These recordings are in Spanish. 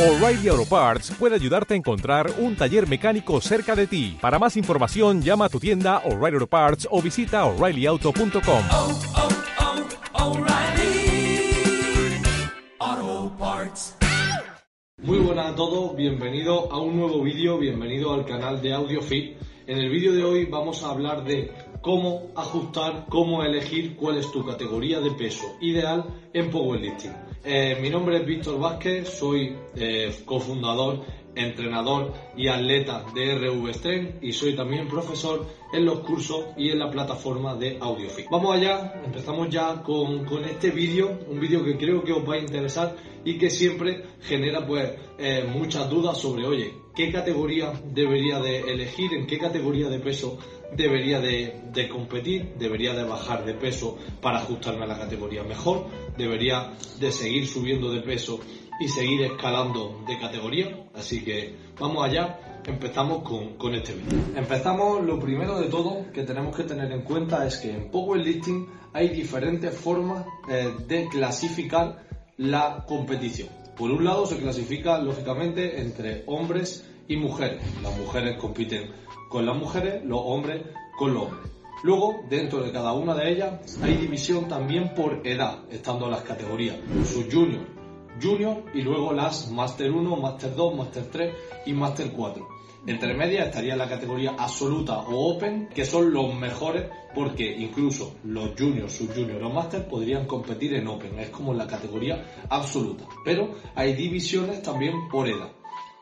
O'Reilly Auto Parts puede ayudarte a encontrar un taller mecánico cerca de ti. Para más información, llama a tu tienda O'Reilly Auto Parts o visita oreillyauto.com. oh, oh, Parts. Muy buenas a todos, bienvenidos a un nuevo vídeo, bienvenido al canal de AudioFit. En el vídeo de hoy vamos a hablar de cómo ajustar, cómo elegir cuál es tu categoría de peso ideal en powerlifting. Eh, mi nombre es Víctor Vázquez, soy eh, cofundador, entrenador y atleta de RV Strength y soy también profesor en los cursos y en la plataforma de AudioFit. Vamos allá, empezamos ya con, este vídeo, un vídeo que creo que os va a interesar y que siempre genera pues eh, muchas dudas sobre, oye, ¿qué categoría debería de elegir? ¿En qué categoría de peso debería de, competir? ¿Debería de bajar de peso para ajustarme a la categoría mejor? ¿Debería de seguir subiendo de peso y seguir escalando de categoría? Así que vamos allá, empezamos con, con este vídeo. Empezamos, lo primero de todo que tenemos que tener en cuenta es que en powerlifting hay diferentes formas eh, de clasificar la competición. Por un lado se clasifica lógicamente entre hombres y mujeres. Las mujeres compiten con las mujeres, los hombres con los hombres. Luego, dentro de cada una de ellas, hay división también por edad, estando las categorías sub junior, y luego las Master 1, Master 2, Master 3 y Master 4. Entre medias estaría la categoría absoluta o open, que son los mejores porque incluso los juniors, subjuniors o master podrían competir en open, es como la categoría absoluta. Pero hay divisiones también por edad.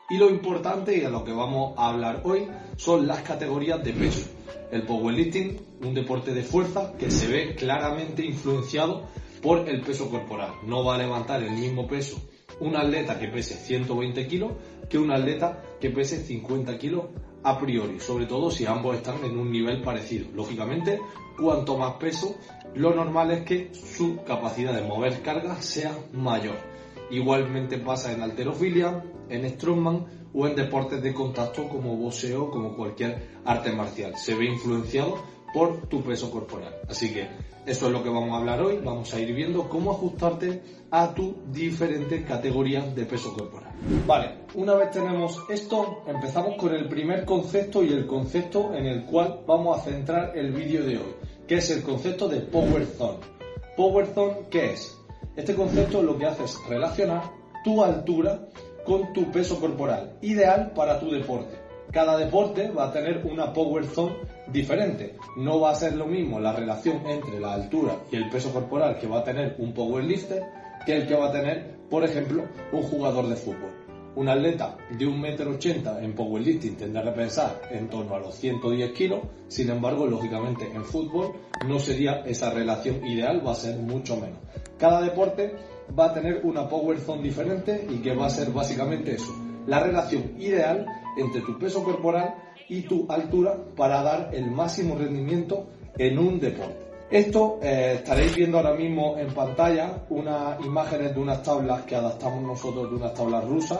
Y lo importante y a lo que vamos a hablar hoy son las categorías de peso. El powerlifting, un deporte de fuerza que se ve claramente influenciado por el peso corporal. No va a levantar el mismo peso un atleta que pese 120 kilos que un atleta que pese 50 kilos a priori, sobre todo si ambos están en un nivel parecido. Lógicamente, cuanto más peso, lo normal es que su capacidad de mover cargas sea mayor. Igualmente pasa en alterofilia, en strongman o en deportes de contacto como boxeo, como cualquier arte marcial. Se ve influenciado por tu peso corporal. Así que eso es lo que vamos a hablar hoy. Vamos a ir viendo cómo ajustarte a tu diferente categoría de peso corporal. Vale, una vez tenemos esto, empezamos con el primer concepto y el concepto en el cual vamos a centrar el vídeo de hoy, que es el concepto de Power Zone. Power Zone, ¿qué es? Este concepto lo que hace es relacionar tu altura con tu peso corporal, ideal para tu deporte cada deporte va a tener una power zone diferente. No va a ser lo mismo la relación entre la altura y el peso corporal que va a tener un powerlifter que el que va a tener, por ejemplo, un jugador de fútbol. Un atleta de 1,80m en powerlifting tendrá que pensar en torno a los 110 kilos, sin embargo, lógicamente en fútbol no sería esa relación ideal, va a ser mucho menos. Cada deporte va a tener una power zone diferente y que va a ser básicamente eso, la relación ideal entre tu peso corporal y tu altura para dar el máximo rendimiento en un deporte. Esto eh, estaréis viendo ahora mismo en pantalla unas imágenes de unas tablas que adaptamos nosotros de unas tablas rusas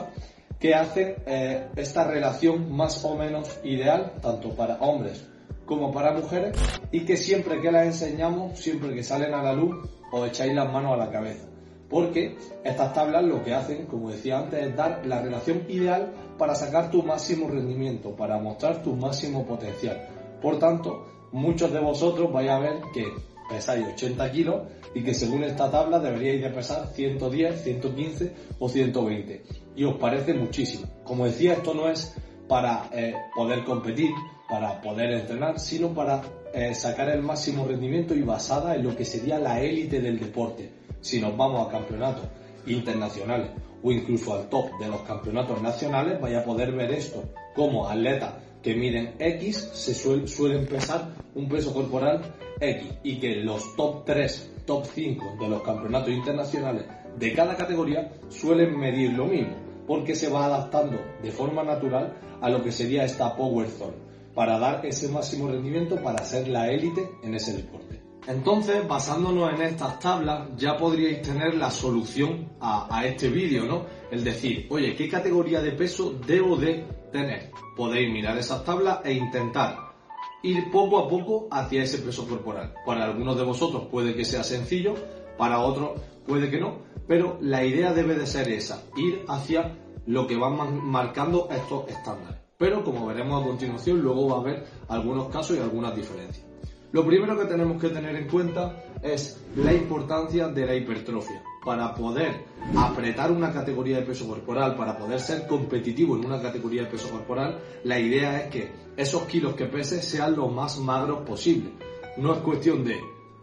que hacen eh, esta relación más o menos ideal tanto para hombres como para mujeres y que siempre que las enseñamos, siempre que salen a la luz, os echáis las manos a la cabeza porque estas tablas lo que hacen, como decía antes, es dar la relación ideal para sacar tu máximo rendimiento, para mostrar tu máximo potencial. Por tanto, muchos de vosotros vais a ver que pesáis 80 kilos y que según esta tabla deberíais de pesar 110, 115 o 120. Y os parece muchísimo. Como decía, esto no es para eh, poder competir, para poder entrenar, sino para eh, sacar el máximo rendimiento y basada en lo que sería la élite del deporte si nos vamos a campeonatos internacionales o incluso al top de los campeonatos nacionales, vaya a poder ver esto como atletas que miden X se suelen pesar un peso corporal X y que los top 3, top 5 de los campeonatos internacionales de cada categoría suelen medir lo mismo, porque se va adaptando de forma natural a lo que sería esta Power Zone, para dar ese máximo rendimiento para ser la élite en ese deporte. Entonces, basándonos en estas tablas, ya podríais tener la solución a, este vídeo, ¿no? El decir, oye, ¿qué categoría de peso debo de tener? Podéis mirar esas tablas e intentar ir poco a poco hacia ese peso corporal. Para algunos de vosotros puede que sea sencillo, para otros puede que no, pero la idea debe de ser esa, ir hacia lo que van marcando estos estándares. Pero como veremos a continuación, luego va a haber algunos casos y algunas diferencias. Lo primero que tenemos que tener en cuenta es la importancia de la hipertrofia. Para poder apretar una categoría de peso corporal, para poder ser competitivo en una categoría de peso corporal, la idea es que esos kilos que peses sean lo más magros posible. No es cuestión de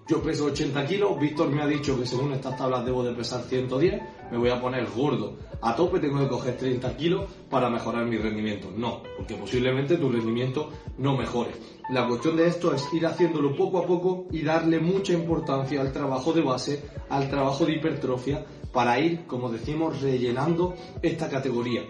yo peso 80 kilos, Víctor me ha dicho que según estas tablas debo de pesar 110, me voy a poner gordo. A tope tengo que coger 30 kilos para mejorar mi rendimiento. No, porque posiblemente tu rendimiento no mejore. La cuestión de esto es ir haciéndolo poco a poco y darle mucha importancia al trabajo de base, al trabajo de hipertrofia, para ir, como decimos, rellenando esta categoría.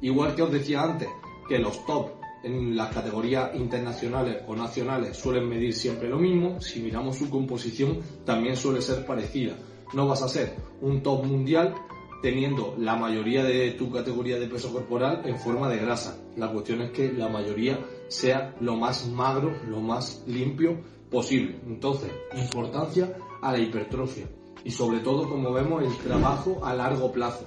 Igual que os decía antes, que los top en las categorías internacionales o nacionales suelen medir siempre lo mismo, si miramos su composición también suele ser parecida. No vas a ser un top mundial teniendo la mayoría de tu categoría de peso corporal en forma de grasa. La cuestión es que la mayoría sea lo más magro, lo más limpio posible. Entonces, importancia a la hipertrofia y sobre todo, como vemos, el trabajo a largo plazo.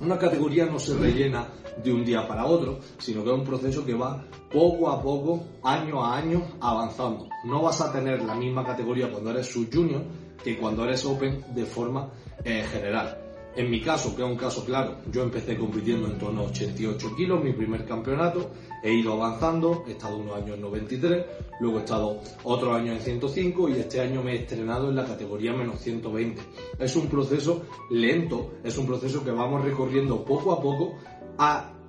Una categoría no se rellena de un día para otro, sino que es un proceso que va poco a poco, año a año, avanzando. No vas a tener la misma categoría cuando eres sub-junior que cuando eres open de forma eh, general. En mi caso, que es un caso claro, yo empecé compitiendo en torno a 88 kilos, mi primer campeonato, he ido avanzando, he estado unos años en 93, luego he estado otros años en 105 y este año me he estrenado en la categoría menos 120. Es un proceso lento, es un proceso que vamos recorriendo poco a poco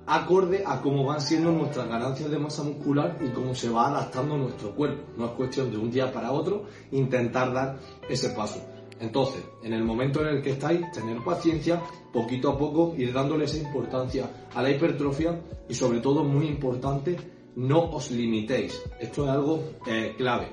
acorde a cómo van siendo nuestras ganancias de masa muscular y cómo se va adaptando nuestro cuerpo. No es cuestión de un día para otro intentar dar ese paso. Entonces, en el momento en el que estáis, tener paciencia, poquito a poco ir dándole esa importancia a la hipertrofia y sobre todo, muy importante, no os limitéis. Esto es algo eh, clave.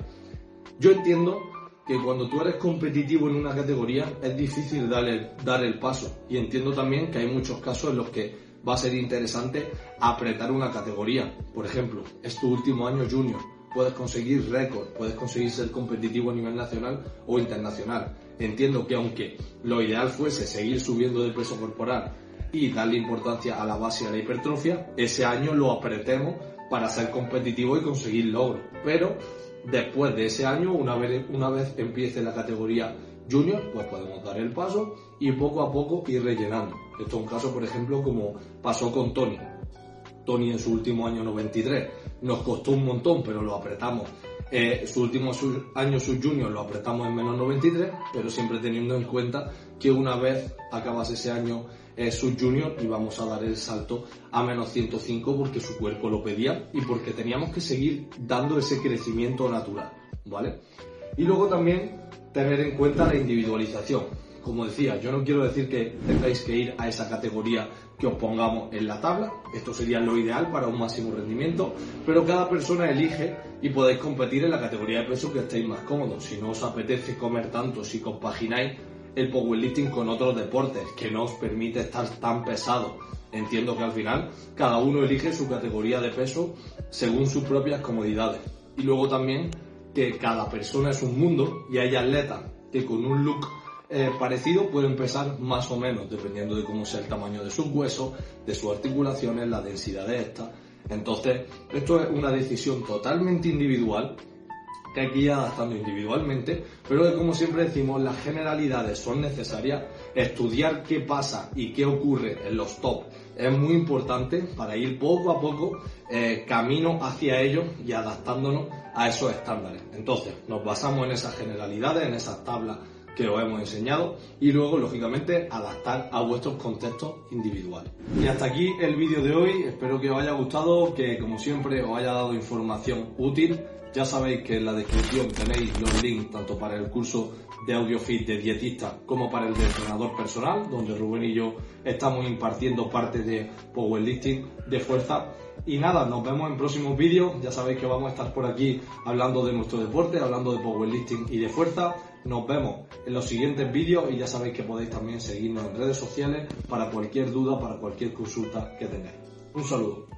Yo entiendo que cuando tú eres competitivo en una categoría es difícil darle, dar el paso y entiendo también que hay muchos casos en los que va a ser interesante apretar una categoría. Por ejemplo, es tu último año junior, puedes conseguir récord, puedes conseguir ser competitivo a nivel nacional o internacional. Entiendo que aunque lo ideal fuese seguir subiendo de peso corporal y darle importancia a la base y a la hipertrofia, ese año lo apretemos para ser competitivo y conseguir logros. Pero después de ese año, una vez, una vez empiece la categoría junior, pues podemos dar el paso y poco a poco ir rellenando. Esto es un caso, por ejemplo, como pasó con Tony. Tony en su último año 93 nos costó un montón, pero lo apretamos. Eh, su último año sub junior lo apretamos en menos 93, pero siempre teniendo en cuenta que una vez acabase ese año eh, sub junior íbamos a dar el salto a menos 105 porque su cuerpo lo pedía y porque teníamos que seguir dando ese crecimiento natural, ¿vale? Y luego también tener en cuenta la individualización. Como decía, yo no quiero decir que tengáis que ir a esa categoría que os pongamos en la tabla, esto sería lo ideal para un máximo rendimiento, pero cada persona elige y podéis competir en la categoría de peso que estéis más cómodos. Si no os apetece comer tanto, si compagináis el powerlifting con otros deportes que no os permite estar tan pesado. Entiendo que al final cada uno elige su categoría de peso según sus propias comodidades. Y luego también que cada persona es un mundo y hay atletas que con un look eh, parecido pueden pesar más o menos dependiendo de cómo sea el tamaño de sus huesos, de sus articulaciones, la densidad de estas. Entonces, esto es una decisión totalmente individual que hay que ir adaptando individualmente, pero como siempre decimos, las generalidades son necesarias, estudiar qué pasa y qué ocurre en los top es muy importante para ir poco a poco eh, camino hacia ellos y adaptándonos a esos estándares. Entonces, nos basamos en esas generalidades, en esas tablas que os hemos enseñado y luego, lógicamente, adaptar a vuestros contextos individuales. Y hasta aquí el vídeo de hoy, espero que os haya gustado, que como siempre os haya dado información útil. Ya sabéis que en la descripción tenéis los links tanto para el curso de AudioFit de dietista como para el de entrenador personal, donde Rubén y yo estamos impartiendo parte de powerlifting de fuerza. Y nada, nos vemos en próximos vídeos. Ya sabéis que vamos a estar por aquí hablando de nuestro deporte, hablando de powerlifting y de fuerza. Nos vemos en los siguientes vídeos y ya sabéis que podéis también seguirnos en redes sociales para cualquier duda, para cualquier consulta que tengáis. Un saludo.